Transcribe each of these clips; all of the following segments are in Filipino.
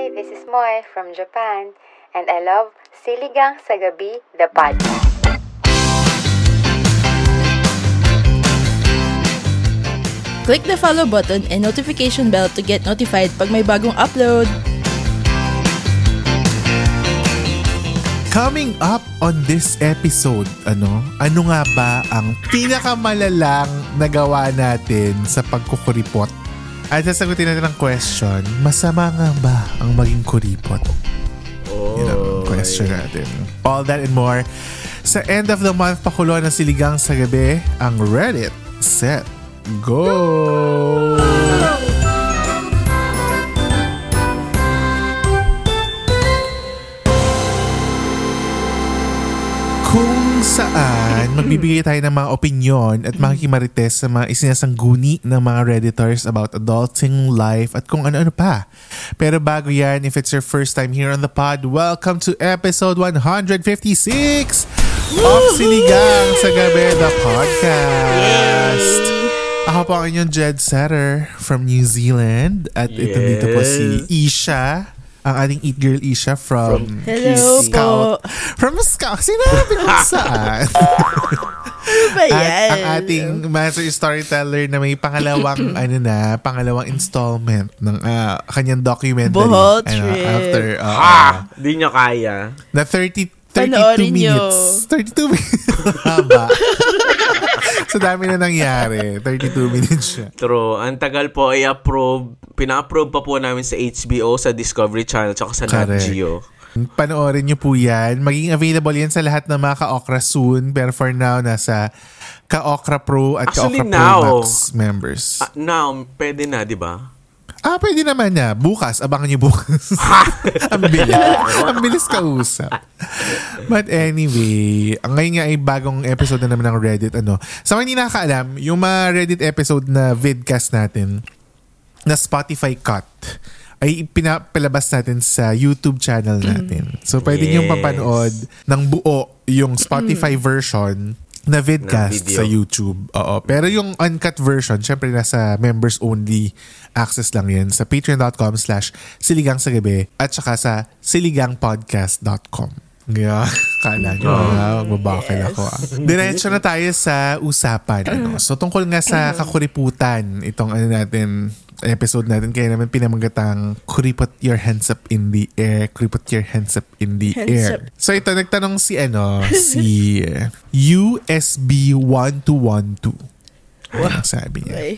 Hi, this is Moy from Japan, and I love Siligang sa Gabi, the podcast. Click the follow button and notification bell to get notified pag may bagong upload. Coming up on this episode, ano? Ano nga ba ang pinakamalalang nagawa natin sa pagkukuripot? At sasagutin natin ang question, masama nga ba ang maging kuripot? Yun ang question natin. All that and more. Sa end of the month, pakulo ng siligang sa gabi, ang Reddit set. Go! Kung magbibigay tayo ng mga opinion at makikimarites sa mga isinasangguni ng mga Redditors about adulting, life, at kung ano-ano pa. Pero bago yan, if it's your first time here on the pod, welcome to episode 156 of Siligang sa Gabi, the podcast. Ako po ang inyong Jed Setter from New Zealand. At ito dito po si Isha, ang ating Eat Girl Isha from, Hello Scout. po. From Scout. Sinabi ko saan. Ano ba At yan? ang ating master storyteller na may pangalawang ano na, pangalawang installment ng ah, kanyang documentary. Bohol Ano, trip. after uh, Ha! Di niya kaya. na 30 32 Panoorin nyo. minutes. 32 minutes. Haba. so dami na nangyari. 32 minutes siya. True. Ang tagal po ay approve. Pina-approve pa po namin sa HBO, sa Discovery Channel, tsaka sa Nat. Geo. Panoorin nyo po yan. Maging available yan sa lahat ng mga Ka-Okra soon. Pero for now, nasa Ka-Okra Pro at Actually, Ka-Okra Pro now. Max members. Ah, now, pwede na, di ba? Ah, pwede naman na. Bukas. Abangan niyo bukas. Ang bilis. Ang bilis kausap. But anyway, ang ngayon nga ay bagong episode na naman ng Reddit. Ano. Sa mga hindi nakakaalam, yung mga Reddit episode na vidcast natin na Spotify cut ay pinapalabas natin sa YouTube channel natin. So, pwede niyong Yes. papanood ng buo yung Spotify version na vidcast Na video. sa YouTube. Oo. Pero yung uncut version, syempre nasa members only access lang yan sa patreon.com slash siligang sa gabi at saka sa siligangpodcast.com. Kaya, kala nyo, ah, magbabakal ako. Ah. Diretso na tayo sa usapan. Ano? So, tungkol nga sa kakuriputan, itong ano natin, episode natin, kaya naman pinamagatang Kuripot your hands up in the air, Kuripot your hands up in the Hands air. up. So, ito, nagtanong si, ano, si USB1212. Ano sabi niya? Okay.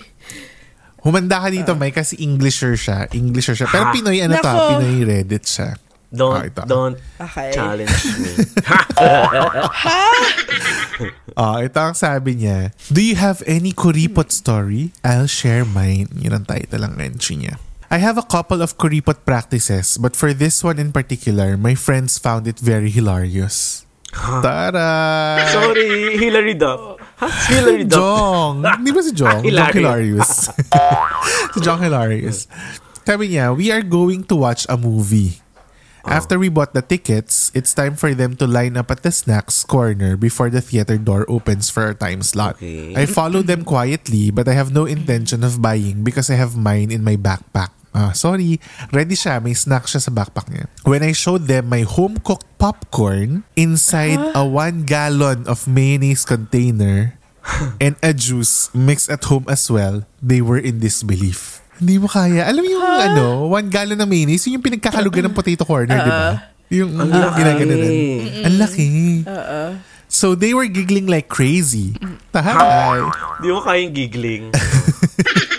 Humanda ka dito, May, kasi Englisher siya. Englisher siya. Pero Ha? Pinoy, ano to? Nako. Pinoy Reddit siya. Don't, Ah, ito. don't Okay. challenge me. Ah, ito ang sabi niya. Do you have any kuripot story? I'll share mine. Yun ang title ng entry niya. I have a couple of kuripot practices, but for this one in particular, my friends found it very hilarious. Tara! Sorry, Hillary Duff. Ha? Hillary Duff. Jong! Hindi ba si Jong? Jong Hilarious. Hilarious. si Jong Hilarious. Sabi niya, we are going to watch a movie. After we bought the tickets, it's time for them to line up at the snacks corner before the theater door opens for our time slot. Okay. I follow them quietly but I have no intention of buying because I have mine in my backpack. Ah, sorry. Ready siya. May snack siya sa backpack niya. When I showed them my home-cooked popcorn inside a one gallon of mayonnaise container and a juice mixed at home as well, they were in disbelief. Hindi mo kaya. Alam mo yung ano, one gallon ng mayonnaise, yun yung pinagkakalugan ng potato corner, di ba? Yung Ang yung laki. ginaganon. Ang laki. So they were giggling like crazy. Tahay. Di mo kayang giggling.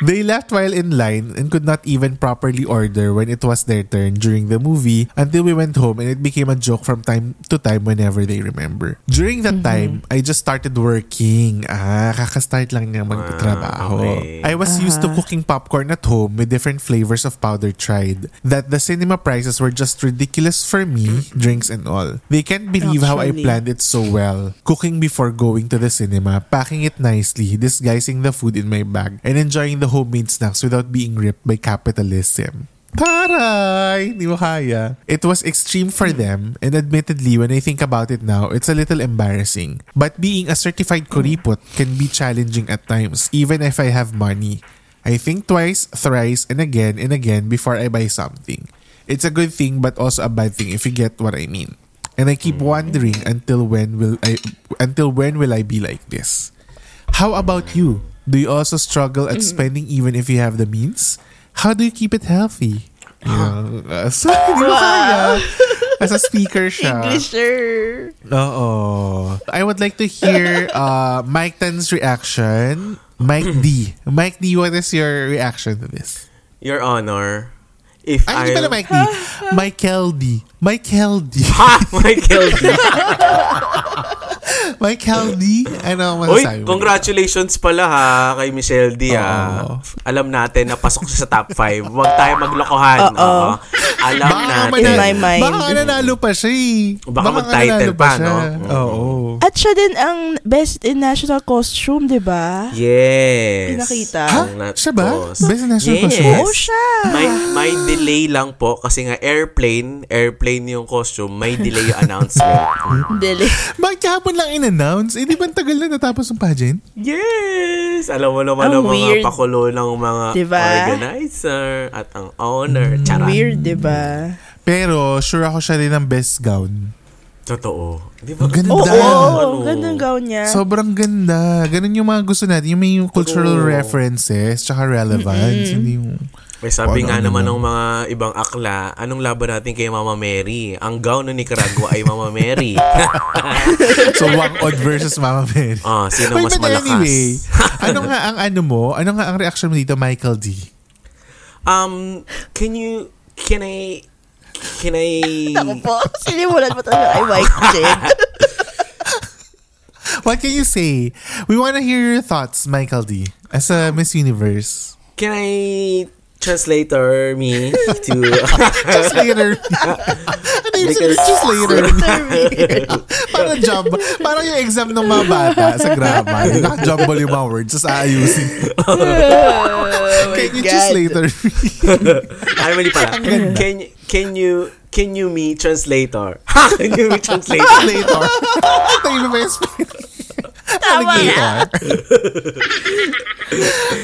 They left while in line and could not even properly order when it was their turn during the movie until we went home and it became a joke from time to time whenever they remember. During that time, I just started working. Ah, kakastart lang niya magtrabaho. Ah, okay. I was used to cooking popcorn at home with different flavors of powder tried. That the cinema prices were just ridiculous for me, drinks and all. They can't believe how I planned it so well. Cooking before going to the cinema, packing it nicely, disguising the food in my bag, and enjoying the homemade snacks without being ripped by capitalism. Taray! Hindi mo kaya. It was extreme for them, and admittedly, when I think about it now, it's a little embarrassing. But being a certified kuripot can be challenging at times, even if I have money. I think twice, thrice, and again and again before I buy something. It's a good thing, but also a bad thing if you get what I mean. And I keep wondering until when will I until when will I be like this? How about you? Do you also struggle at spending even if you have the means? How do you keep it healthy? You know, uh, so, hindi mo. As a speaker siya. Englisher. Oo. I would like to hear uh, Mike Tan's reaction. Mike D. Mike D, what is your reaction to this? Your Honor, if Ay, hindi I... pala Mike D. Michael D. Michael D. Ha! Michael D. Michael D. Ano ang masasabi mo? congratulations pala ha kay Michelle D ha. Oo. Alam natin na pasok siya sa top 5. Huwag tayo maglokohan. Oo. Oo. Alam Baka natin. In my mind. Baka nanalo pa siya eh. Baka mag-title nanalo pa, siya. no? Oo. At siya din ang best in national costume, di ba? Yes. Pinakita. Ha? Ang nat- Siya ba? cos- Best national yes. costume? Oo, siya. May, may delay lang po kasi nga airplane, airplane yung costume, may delay yung announcement. Dili. Bakit kahapon lang in-announce? Eh, di ba ang tagal na natapos ang pageant? Yes! Alam mo naman Ang ang mga pakulo ng mga Diba? organizer at ang owner. Charot. Weird, di ba? Pero, sure ako siya rin ang best gown. Totoo. Di ba? Ang ganda. Oo, Ano? oh, gandang gown niya. Sobrang ganda. Ganun yung mga gusto natin. Yung may yung cultural Oo. references tsaka relevance. Hindi yung... May sabi Ano, nga ano naman ng mga ibang akla, anong laban natin kay Mama Mary? Ang gown ng Nicaragua ay Mama Mary. So, Wang Od versus Mama Mary. Ah, sino Wait, mas malakas? anyway, ano nga ang ano mo? Ano nga ang reaction mo dito, Michael D? Um, can you, can I, can I, Ako po, sinimulan mo talaga ay Mike Jen. What can you say? We want to hear your thoughts, Michael D. As a Miss Universe. can I translator me to, Just later. ano yung Because- sabi? Just later. parang jump. Parang yung exam ng mga bata sa grammar. Naka-jumble yung mga words. Tapos aayusin. Oh Can you just God. later? ay mali pala. Can, can you, can you me translator? can you me translator? later. Tayo ba yung spelling? Tama Alligator.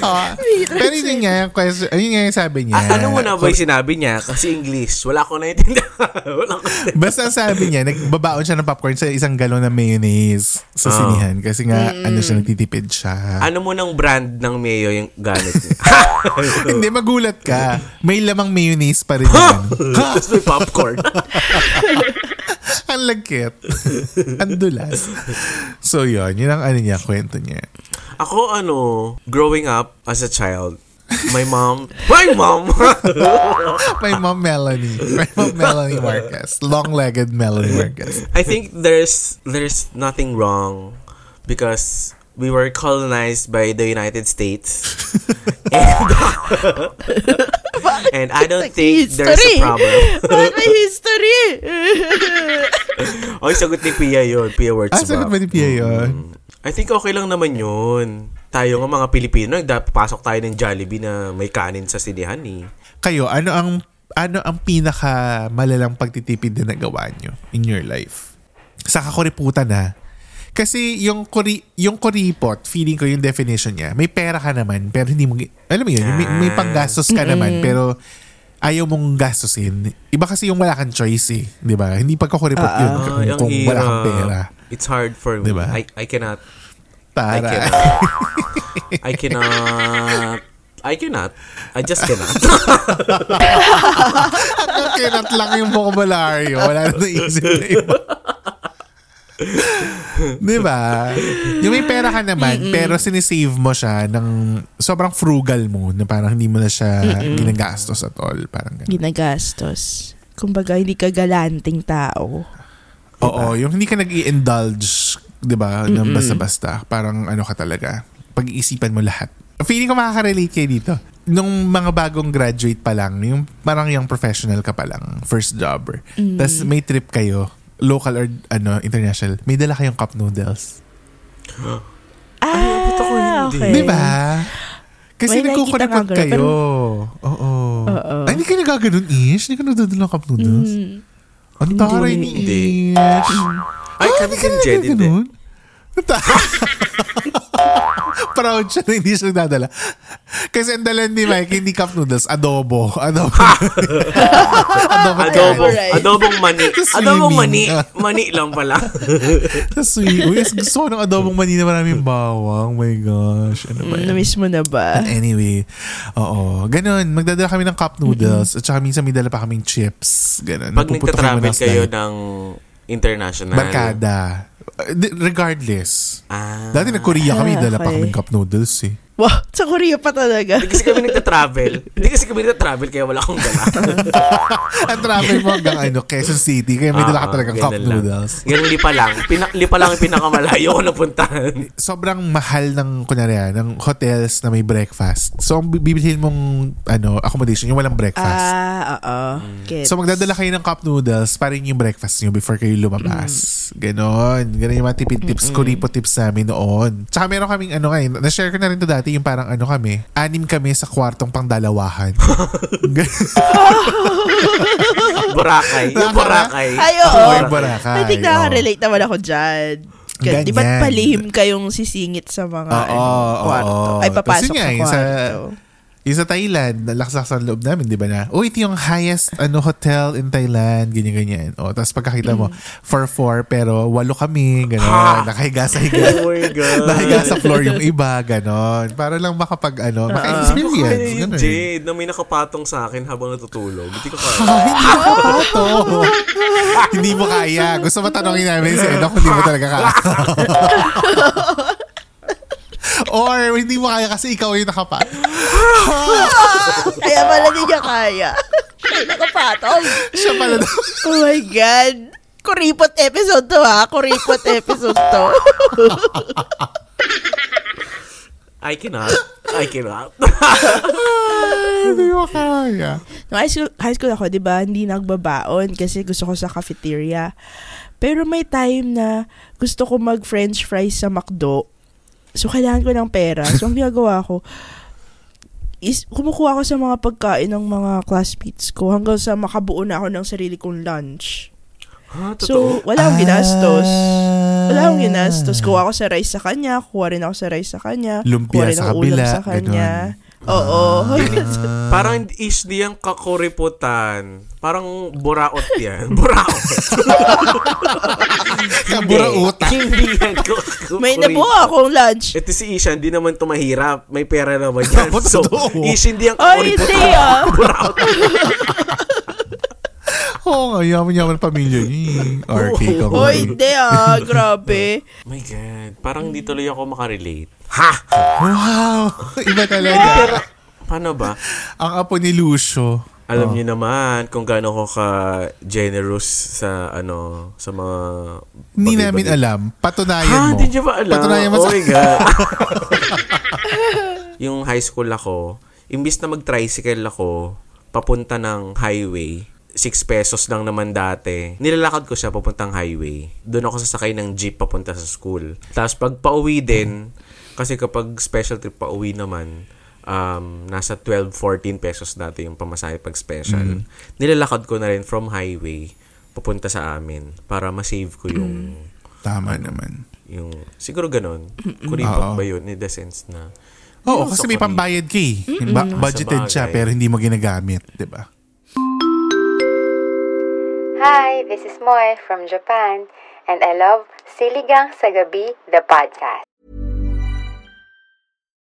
Ah, pero yun nga yung question, ayun nga yung sabi niya. Ah, ano mo na ba yung sinabi niya? Kasi English. Wala ko naintindihan. Wala ko. Basta sabi niya, nagbabaon siya ng popcorn sa isang galon ng mayonnaise sa Ah. sinihan. Kasi nga, ano siya, nagtitipid siya. Ano mo ng brand ng mayo yung gamit niya? Hindi, magulat ka. May lamang mayonnaise pa rin yan. Tapos may popcorn. ang lagkit. ang dulas. So, yun. Yun ang ano niya, kwento niya. Ako, ano, growing up as a child, my mom, my mom, My mom, Melanie. My mom, Melanie Marquez. Long-legged Melanie Marquez. I think there's there's nothing wrong because we were colonized by the United States. and, and I don't think there's a problem. Bakit may history? Oy, sagot ni Pia yun. Pia Words Ah, sagot ba ni Pia yun? I think okay lang naman yun. Tayo nga mga Pilipino, nagpapasok tayo ng Jollibee na may kanin sa sinihan eh. Kayo, ano ang ano ang pinaka malalang pagtitipid na nagawa nyo in your life? Sa kakuriputan ha. Kasi yung kuri, yung kuripot, feeling ko yung definition niya, may pera ka naman, pero hindi mo, alam mo yun, may, may panggastos ka naman, pero ayaw mong gastusin. Iba kasi yung wala kang choice eh. Di ba? Hindi pagkakuripot yun kung, Ay, ang kung wala kang pera. It's hard for me. Diba? I, I cannot I Para. cannot. I cannot. I cannot. I just cannot. Hanggang kinat lang yung vocabulary. Wala na naisip na iba. Di ba? Yung may pera ka naman, pero sinisave mo siya ng sobrang frugal mo na parang hindi mo na siya ginagastos at all. Parang ganun. Ginagastos. Kumbaga, hindi ka galanting tao. Oo, yung hindi ka nag indulge di ba, ng basta-basta. Parang ano ka talaga. Pag-iisipan mo lahat. Feeling ko makaka-relate kayo dito. Nung mga bagong graduate pa lang, yung parang yung professional ka pa lang, first jobber. Tapos may trip kayo, local or ano international, may dala kayong cup noodles. Ah, ako hindi? okay. Di ba? Kasi May nga ganun, kayo. pero- Oo. Oo. Ay, hindi kayo nagaganon, Ish? Hindi ka nagdadala ng cup noodles? Mm. Ang taray ni Hindi. Ish. Ay, kami din, Jed, hindi. Ganun? Proud siya na hindi siya nagdadala. Kasi ang dala ni Mike, hindi cup noodles, adobo. Adobo. adobo. Adobo, adobong mani. Adobong mani. Mani lang pala. Tapos sweet. Uy, yes, gusto ko ng adobong mani na maraming bawang. Oh my gosh. Ano ba yan? Na-miss mo na ba? Anyway, oo. Ganun, magdadala kami ng cup noodles at saka minsan may dala pa kaming chips. Ganun. Pag nagta-travel kayo ng international. Barkada. Regardless. Ah. Dati nag-Korea kami, dala pa okay. kaming cup noodles eh. Wow, sa Korea pa talaga. Hindi kasi kami nagta-travel. Hindi kasi kami nagta-travel kaya wala akong dala. Ang travel mo hanggang ano, Quezon City, kaya may dala ka Ah, talagang cup noodles. Ganun lipa lang. Pina, lipa lang yung pinakamalayo ko napuntahan. Sobrang mahal ng, kunwari ah, ng hotels na may breakfast. So, ang bibilhin mong ano, accommodation, yung walang breakfast. Ah, oo. Gets. So magdadala kayo ng cup noodles para yun yung breakfast nyo before kayo lumabas. Ganon. Ganon yung mga tipid tips, kuripo tips namin noon. Tsaka meron kaming ano ngayon, na-share ko na rin to dati yung parang ano kami, anim kami sa kwartong pangdalawahan. Boracay. Yung Boracay. Ay, Oo, oo. yung Boracay, think oo. nakaka-relate naman ako dyan. Ka- Di ba Ganyan. palihim kayong sisingit sa mga Oo, ano, kwarto? oo. Ay, papasok nga, sa yung sa- kwarto. Yung sa Thailand, nalakas ang loob namin, di ba na? Oh, ito yung highest ano hotel in Thailand, ganyan-ganyan. O, tapos pagkakita mo, for four, pero walo kami, gano'n. Nakahiga sa higa. Oh my God. Nakahiga sa floor yung iba, gano'n. Para lang makapag, ano, maka-experience. Ay, Ganun. Jade, na may nakapatong sa akin habang natutulog. Hindi ko kaya. Ah, hindi hindi mo kaya. Gusto mo tanongin namin si Eno kung hindi mo talaga kaya. Or hindi mo kaya kasi ikaw yung nakapat. Kaya pala di niya kaya. Ay, nakapatong. Siya pala daw. Oh my God. Kuripot episode to ha. Kuripot episode to. I cannot. I cannot. Hindi mo kaya. Nung high school, high school ako, di ba, hindi nagbabaon kasi gusto ko sa cafeteria. Pero may time na gusto ko mag-french fries sa McDo. So, kailangan ko ng pera. So, ang ginagawa ko, is kumukuha ako sa mga pagkain ng mga classmates ko hanggang sa makabuo na ako ng sarili kong lunch. ha, totoo? So, wala akong ginastos. Ah. Wala akong ginastos. Kuha ako sa rice sa kanya, kuha rin ako sa rice sa kanya. Lumpia kuha rin sa ako ulam kabila, sa kanya. ganon. Oo. Parang is di yung kakuriputan. Parang buraot yan. Buraot. Kaburauta. Hindi yan. May nabuo akong lunch. Ito si Isha, hindi naman to mahirap. May pera naman yan. So, totoo. Ish, hindi ang Ay, kakuriputan. hindi ah. Buraot. Oo nga, yaman-yaman pamilya niya. RK ka Oh, nga. hindi ah. Grabe. my God. Parang di tuloy ako makarelate. Ha? Wow! Iba talaga. Paano ba? Ang apo ni Lucio. Alam Oh. niyo naman kung gaano ko ka generous sa ano sa mga Hindi namin alam. Patunayan Ha, mo. hindi niyo ba alam? Patunayan mo oh my God. yung high school ako, imbis na mag-tricycle ako, papunta ng highway, 6 pesos lang naman dati. Nilalakad ko siya papuntang highway. Doon ako sasakay ng jeep papunta sa school. Tapos pag pauwi din, kasi kapag special trip pauwi naman, um, nasa 12, 14 pesos dati yung pamasahe pag special. Nilalakad ko na rin from highway papunta sa amin para ma-save ko yung Tama naman. yung siguro ganun. Kuripot ba yun in the sense na Oo, kasi may pambayad ka eh. Ba- budgeted siya pero hindi mo ginagamit, di ba? Hi, this is Moy from Japan, and I love Siligang sa Gabi, the podcast.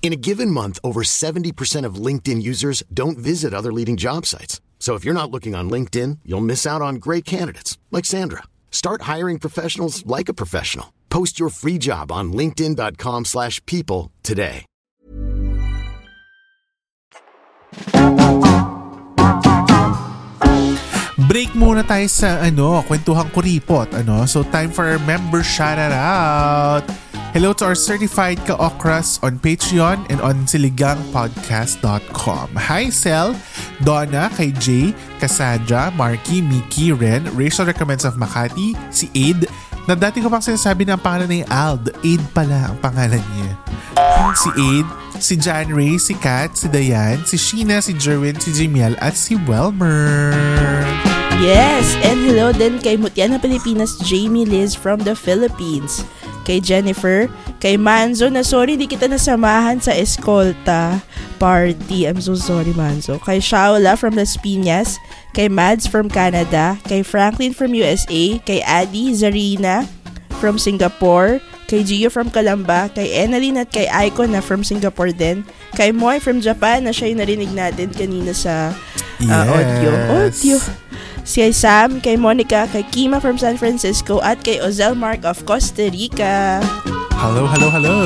In a given month, over 70% of LinkedIn users don't visit other leading job sites. So if you're not looking on LinkedIn, you'll miss out on great candidates like Sandra. Start hiring professionals like a professional. Post your free job on linkedin.com/people today. Break muna tayo sa ano, kwentuhang kuripot. Ano? So time for our member shout-out. Hello to our certified ka-okras on Patreon and on siligangpodcast.com. Hi, Sel, Donna, kay Jay, Cassandra, Marky, Mickey, Ren, Racial Recommends of Makati, si Aid, na dati ko pang sinasabi na ang pangalan ni Ald. Aid pala ang pangalan niya. Si Aid, si John Ray, si Kat, si Dayan, si Sheena, si Jerwin, si Jimiel, at si Welmer. Yes! And hello din kay Mutya na Pilipinas, Jamie Liz from the Philippines. Kay Jennifer, kay Manzo na sorry di kita nasamahan sa escolta party. I'm so sorry Manzo. Kay Shaola from Las Piñas, kay Mads from Canada, kay Franklin from USA, kay Adi Zarina from Singapore, kay Gio from Calamba, kay Enaline at kay Aiko na from Singapore din, kay Moy from Japan na siya yung narinig natin kanina sa uh, audio. Audio. Si Sam, kay Monica, kay Kima from San Francisco, at kay Ozel Mark of Costa Rica. Hello, hello, hello.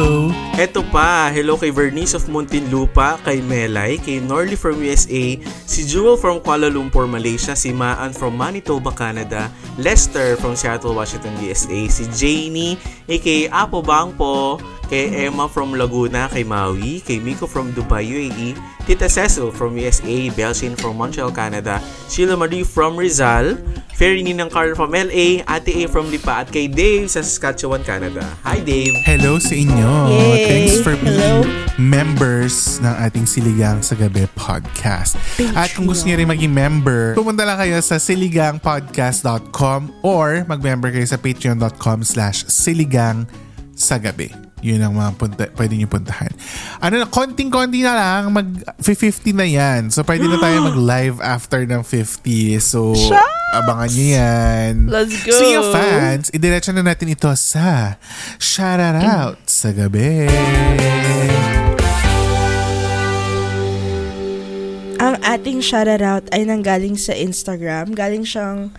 Eto pa, hello kay Vernice of Muntinlupa, kay Melay, kay Norley from USA, si Jewel from Kuala Lumpur, Malaysia, si Maan from Manitoba, Canada, Lester from Seattle, Washington, USA, si Janie, eh, kay Apo Bangpo, kay Emma from Laguna, kay Maui, kay Miko from Dubai, UAE, Tita Cecil from USA, Belsin from Montreal, Canada, Sheila Marie from Rizal, Ferry Ninang Carl from LA, Ate A from Lipa, at kay Dave sa Saskatchewan, Canada. Hi Dave! Hello sa inyo. Yay! Thanks for Hello. being members ng ating Siligang sa Gabi podcast. At kung gusto niyo rin maging member, pumunta lang kayo sa siligangpodcast.com or mag-member kayo sa patreon.com slash siligang sa gabi. Yun ang mga punta, pwede nyo puntahan. Ano na, konting-konti na lang, mag-50 na yan. So, pwede na tayo mag-live after ng 50. So, abangan nyo yan. Let's go! So, yung fans, idiretso na natin ito sa Shout Out sa gabi. Ang ating shoutout ay nanggaling sa Instagram. Galing siyang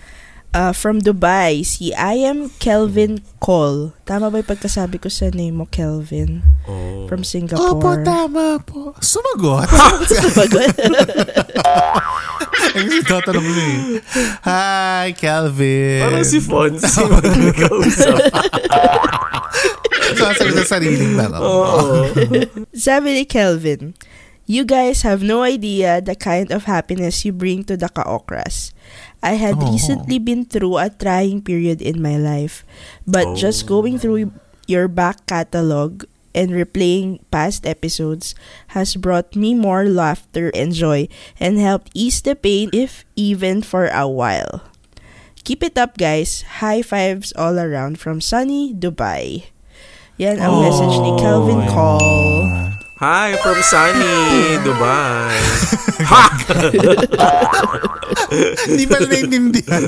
uh, from Dubai. Si I am Kelvin Cole. Tama ba yung pagkasabi ko sa name mo, Kelvin? Oh. From Singapore. Opo, tama po. Sumagot. Ang tatanong mo eh. Hi, Calvin. Parang si Fonzie mag-kausap. Sasagot sa sariling lang. Oo. Sabi ni Kelvin, You guys have no idea the kind of happiness you bring to the Kaokras. I had Oh. recently been through a trying period in my life, but just going through your back catalog and replaying past episodes has brought me more laughter and joy and helped ease the pain if even for a while. Keep it up guys. High fives all around from sunny Dubai. Yan ang message ni Calvin Call. Hi from sunny Dubai. Hindi pa naiintindihan.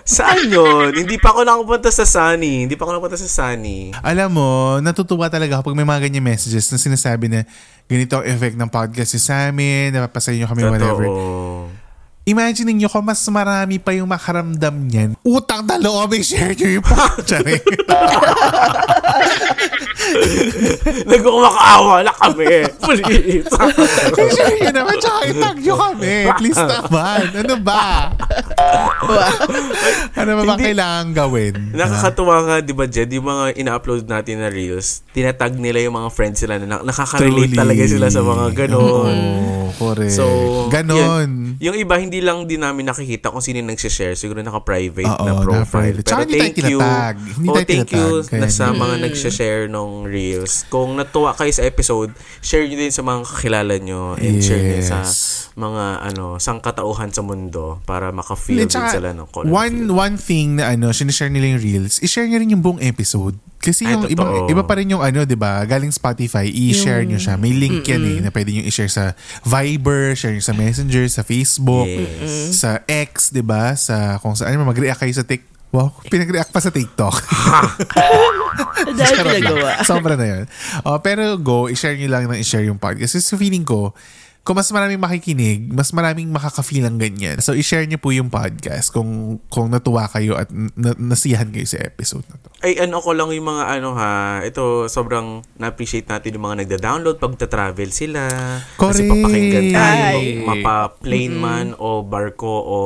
Saan yun? Hindi pa ako nakapunta sa sunny. Hindi pa ako nakapunta sa sunny. Alam mo, natutuwa talaga ako pag may mga ganyan messages na sinasabi na ganito ang effect ng podcast sa amin, napapasayo nyo kami, whatever. Totoo. Imagine niyo kung mas marami pa yung makaramdam niyan. Utang na loob, i-share niyo yung Sorry. Nagkumakaawa na kami. Please. i-share niyo naman, tsaka itag niyo kami. Please naman. Ano ba? ano ba ba Hindi- kailangan gawin? Nakakatuwa nga, di ba, Jed? Yung mga ina-upload natin na reels, tinatag nila yung mga friends sila na na- nakaka-relate Truly. talaga sila sa mga ganon. Oo, correct. So, Ganon. Yun, yung iba, hindi lang din namin nakikita kung sino yung nagsishare. Siguro naka-private Oo, na profile. naka-private. Tsaka hindi tayo thank you. tinatag. Hindi oh, tayo thank you. Kaya na sa hindi. mga nagsishare nung reels. Kung natuwa kayo sa episode, share nyo din sa mga kakilala nyo and share nyo sa Yes. mga ano sangkatauhan sa mundo para maka-feel din sila ng color one, one thing na ano, sinishare nila yung reels, i-share nyo rin yung buong episode. Kasi Ay, yung iba, totoo. iba pa rin yung ano, 'di ba? Galing Spotify, i-share nyo siya. May link yan eh na pwede nyo i-share sa Viber, share nyo sa Messenger, sa Facebook, Yes. sa X, 'di ba? Sa kung saan mag-react kayo sa Tik Wow, pinag-react pa sa TikTok. Dahil pinagawa. Sobra na yun. Oh, pero go, i-share nyo lang ng i-share yung podcast. Kasi feeling ko, kung mas maraming makikinig, mas maraming makaka-feel ng ganyan. So, i-share nyo po yung podcast kung kung natuwa kayo at na- nasiyahan kayo sa episode na to. Ay, ano ko lang yung mga ano ha, ito sobrang na-appreciate natin yung mga nagda-download pag travel sila. Kasi papakinggan tayo, Ay. mapa-plane man o barko o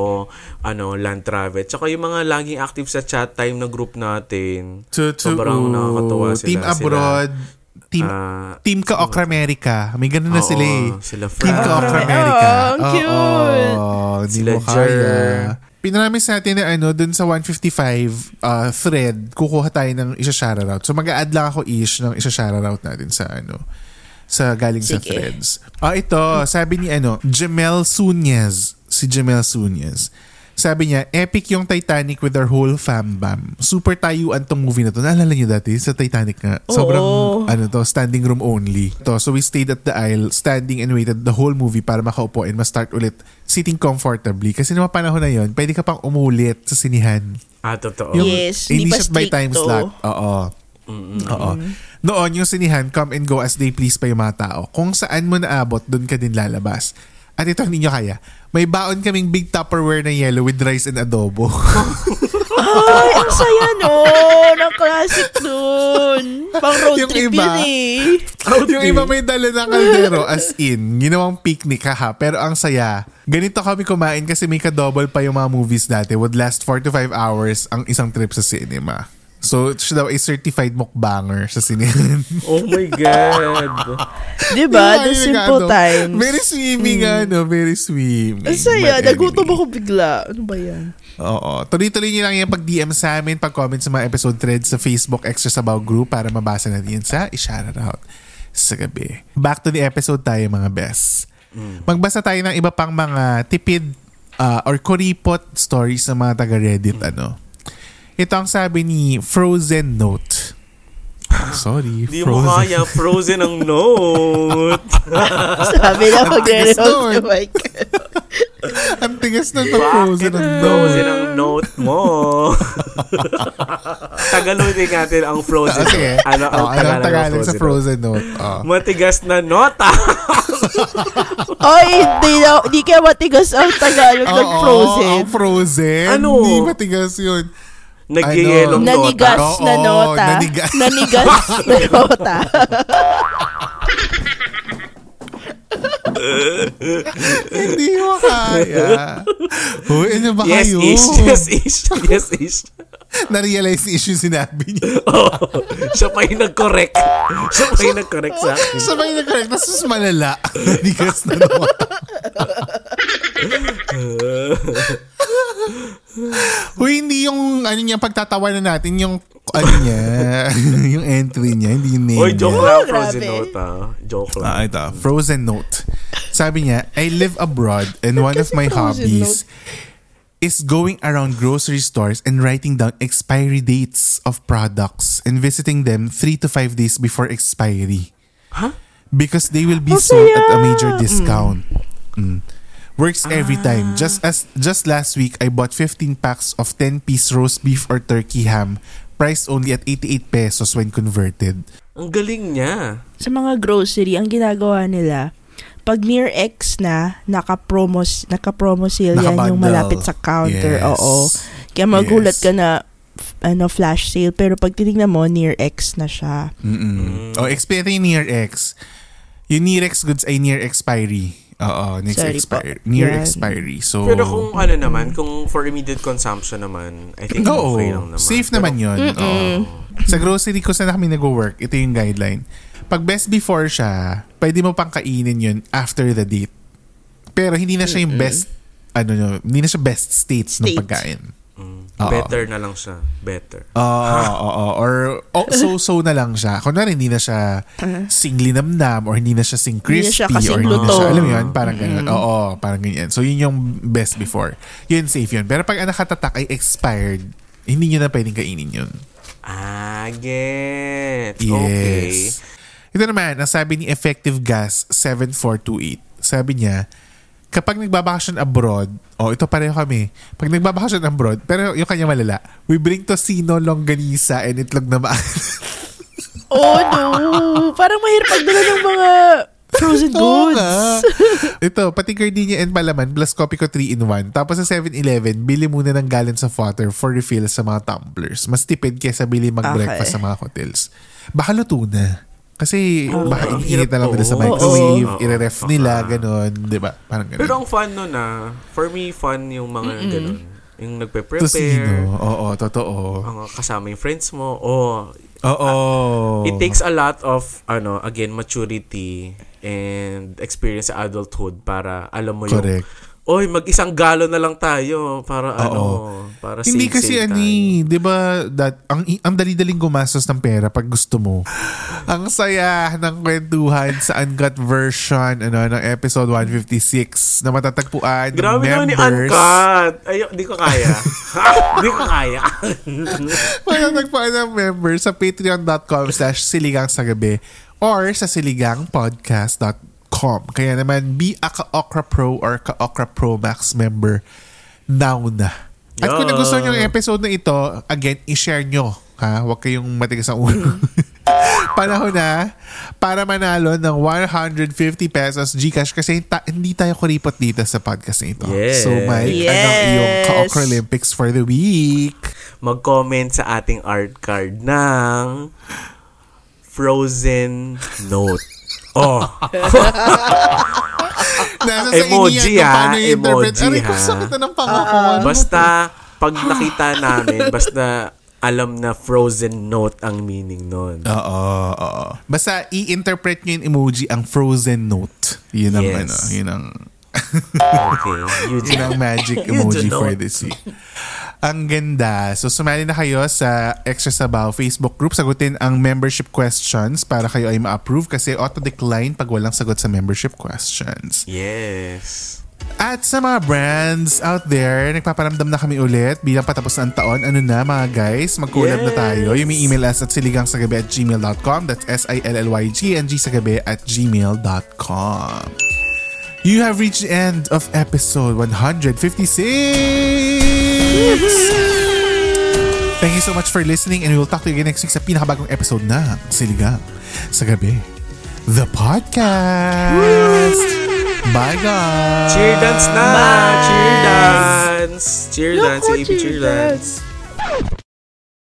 ano land travel. Tsaka yung mga laging active sa chat time na group natin. To, to, sobrang nakakatuwa sila. Team Sila, team ah, Team Ka-Okra America. May ganun na Oo, sila eh. sila Team Fran. Ka-Okra America. Oh, ang cute. Oo, hindi Sila mo kaya. Jer. Pinamis natin na ano, dun sa 155 uh, thread, kukuha tayo ng isa shoutout. So mag-a-add lang ako ish ng isa shoutout natin sa ano, sa galing sa Sige. threads. Ah, ito, sabi ni ano, Jamel Sunez. Si Jamel Sunez. Sabi niya, epic yung Titanic with our whole fam bam. Super tayuan tong movie na to. Naalala niyo dati sa Titanic nga? Sobrang, Oo. ano to, standing room only. To, so we stayed at the aisle, standing and waited the whole movie para makaupo and ma-start ulit sitting comfortably. Kasi naman panahon na yon pwede ka pang umulit sa sinihan. Ah, totoo. Yung, Yes, hindi pa by time stricto. slot. Oo. Oo. Noon, yung sinihan, come and go as they please pa yung mga tao. Kung saan mo naabot, doon ka din lalabas. At ito, hindi nyo kaya. May baon kaming big Tupperware na yellow with rice and adobo. Ay, ang saya no. Ng classic dun. Pang road Yung trip iba, yun eh. yung iba may dala ng kaldero as in, ginawang picnic ha, Pero ang saya, ganito kami kumain kasi may kadouble pa yung mga movies dati. Would last 4 to 5 hours ang isang trip sa cinema. So, siya daw ay certified mukbanger sa sinihan. Oh my God. Diba? The Ay, simple ano, times. Very swimming, ano, very swimming. Ang saya. Nagutom ako bigla. Ano ba yan? Oo. Tuloy-tuloy niyo lang yung pag-DM sa amin, pag-comment sa mga episode threads sa Facebook Extra Sabaw Group para mabasa natin yun sa i-shoutout sa gabi. Back to the episode tayo mga best. Magbasa tayo ng iba pang mga tipid uh, or kuripot stories ng mga taga-Reddit. Ano. Ito ang sabi ni Frozen Note. Sorry, Hindi mo kaya frozen ang note. Sabi na nun. si Mike. Ang tigas na pag Frozen ang frozen Note. ang note mo? Tagalogin natin ang frozen. Sige. Ano ang Oh, ano Tagalog, Tagalog ng sa Frozen Note? Oh. Matigas na nota. Ay, di, na, di kaya matigas ang Tagalog ng Oo, frozen. Ang frozen. Ano? Hindi matigas yun. Nagyayelong nota. Nanigas Oo, na nota. nanigas. Nanigas na nota. Hindi mo kaya. Uy, ano ba Yes, kayo? ish. Yes, ish. Yes, ish. Na-realize ni issue sinabi niya. Oh, siya pa yung nag-correct. Siya pa yung nag-correct sa akin. Sabay na correct. Tapos mas malala. Nanigas na nota. Uy, hindi yung ano niya pagtatawanan natin yung ano niya, yung entry niya, hindi yung name Oy, joke niya. lang, Oh, frozen grabe. nota. Joke lang. Ah, ito. Frozen Note. Sabi niya, I live abroad and one of my hobbies is going around grocery stores and writing down expiry dates of products and visiting them three to five days before expiry. Huh? Because they will be Ang sold at a major discount. Mm. Works every time. Just as just last week, I bought 15 packs of 10-piece roast beef or turkey ham, priced only at 88 pesos when converted. Ang galing niya. Sa mga grocery, ang ginagawa nila, pag near X na, naka-promos, naka-promo sale yan yung malapit sa counter. Yes. Oo. Kaya magulat Yes. ka na ano flash sale pero pag tinignan mo near X na siya. Mm-mm. O, explain natin yung near X. Yung near X goods ay near expiry. Oo, next Sorry expiry. po. Near Yan. expiry. So, Pero kung ano naman, kung for immediate consumption naman, I think Oo, okay lang naman. safe Pero- naman yun. Oo. Sa grocery ko saan kami nag-work, ito yung guideline. Pag best before siya, pwede mo pang kainin yun after the date. Pero hindi na siya yung best, ano nyo, hindi na siya best states ng State. pagkain. Mm, Oo. better na lang siya. Better. Oo, oo, oo. Or oh, so-so na lang siya. Kunwari, hindi na siya singly namnam or hindi na siya sing Hindi na crispy siya or hindi na siya, alam mo yun, parang ganun. Oo, parang ganyan. So, yun yung best before. Yun, safe yun. Pero pag ang nakatatak ay expired, hindi nyo na pwedeng kainin yun. Ah, get. Yes. Okay. Ito naman, ang sabi ni Effective Gas 7428. Sabi niya, kapag nagbabakasyon abroad, oh, ito pareho kami. Pag nagbabakasyon abroad, pero yung kanya malala, we bring tocino, longganisa, and itlog na ma- Oh no! Parang mahirap magdala ng mga frozen Oo goods. Ito, pati gardenia and palaman plus coffee ko 3 in 1. Tapos sa 7-Eleven, bili muna ng gallons of water for refill sa mga tumblers. Mas tipid kesa bili mag-breakfast Okay. sa mga hotels. Baka luto na. Kasi baka ang iniinit na lang nila sa microwave, Oo. i-ref nila, ganun. Di ba? Parang ganun. Pero ang fun nun na, for me, fun yung mga ganun. Yung nagpe-prepare. Tocino. Oo, totoo. Mga kasama yung friends mo. Oh, Oo. It takes a lot of, ano, again, maturity and experience sa adulthood para alam mo Correct. yung, oy, mag-isang galon na lang tayo para ano, para Hindi save, kasi save ani, 'di ba, that ang ang dali-daling gumastos ng pera pag gusto mo. ang saya ng kwentuhan sa uncut version ano ng episode 156 na matatagpuan ng Grabe naman ni members. Uncut. Ayo, di ko kaya. di ko kaya. matatagpuan ng members sa patreon.com slash siligang sa gabi or sa siligangpodcast.com. Kaya naman, be a Ka-Okra Pro or Ka-Okra Pro Max member now na. At kung Yeah. nagustuhan nyo yung episode na ito, again, i-share nyo. Ha? Huwag kayong matigas ang ulo. Panahon na para manalo ng 150 pesos Gcash kasi ta- hindi tayo kuripot dito sa podcast na ito. Yes. So, Mike, anong iyong Yes. Ka-Okra Olympics for the week? Mag-comment sa ating art card ng Frozen Note. Oh, Nasa sa Emoji, ha? Emoji, Aray, kung ha? sakit na ng pangakon. basta pag nakita namin, basta alam na Frozen Note ang meaning nun. Oo, oo. Basta i-interpret nyo yung emoji ang frozen note. Yun ang Yes. ano, yun ang Okay. You yun ang magic emoji for this week. Ang ganda. So, sumali na kayo sa Extra Sabaw Facebook group. Sagutin ang membership questions para kayo ay ma-approve kasi auto-decline pag walang sagot sa membership questions. Yes. At sa mga brands out there, nagpaparamdam na kami ulit bilang patapos ng taon. Ano na mga guys, mag-collab na Yes. tayo. You may email us at siligangsagabi at gmail.com. That's S-I-L-L-Y-G-N-G sagabi at gmail.com. You have reached the end of episode 156! Thank you so much for listening and we will talk to you again next week sa pinakabagong episode ng Siligang sa Gabi. The Podcast! Bye guys! Cheer dance na! Cheer dance! Cheer dance! AP cheer cheer dance! dance.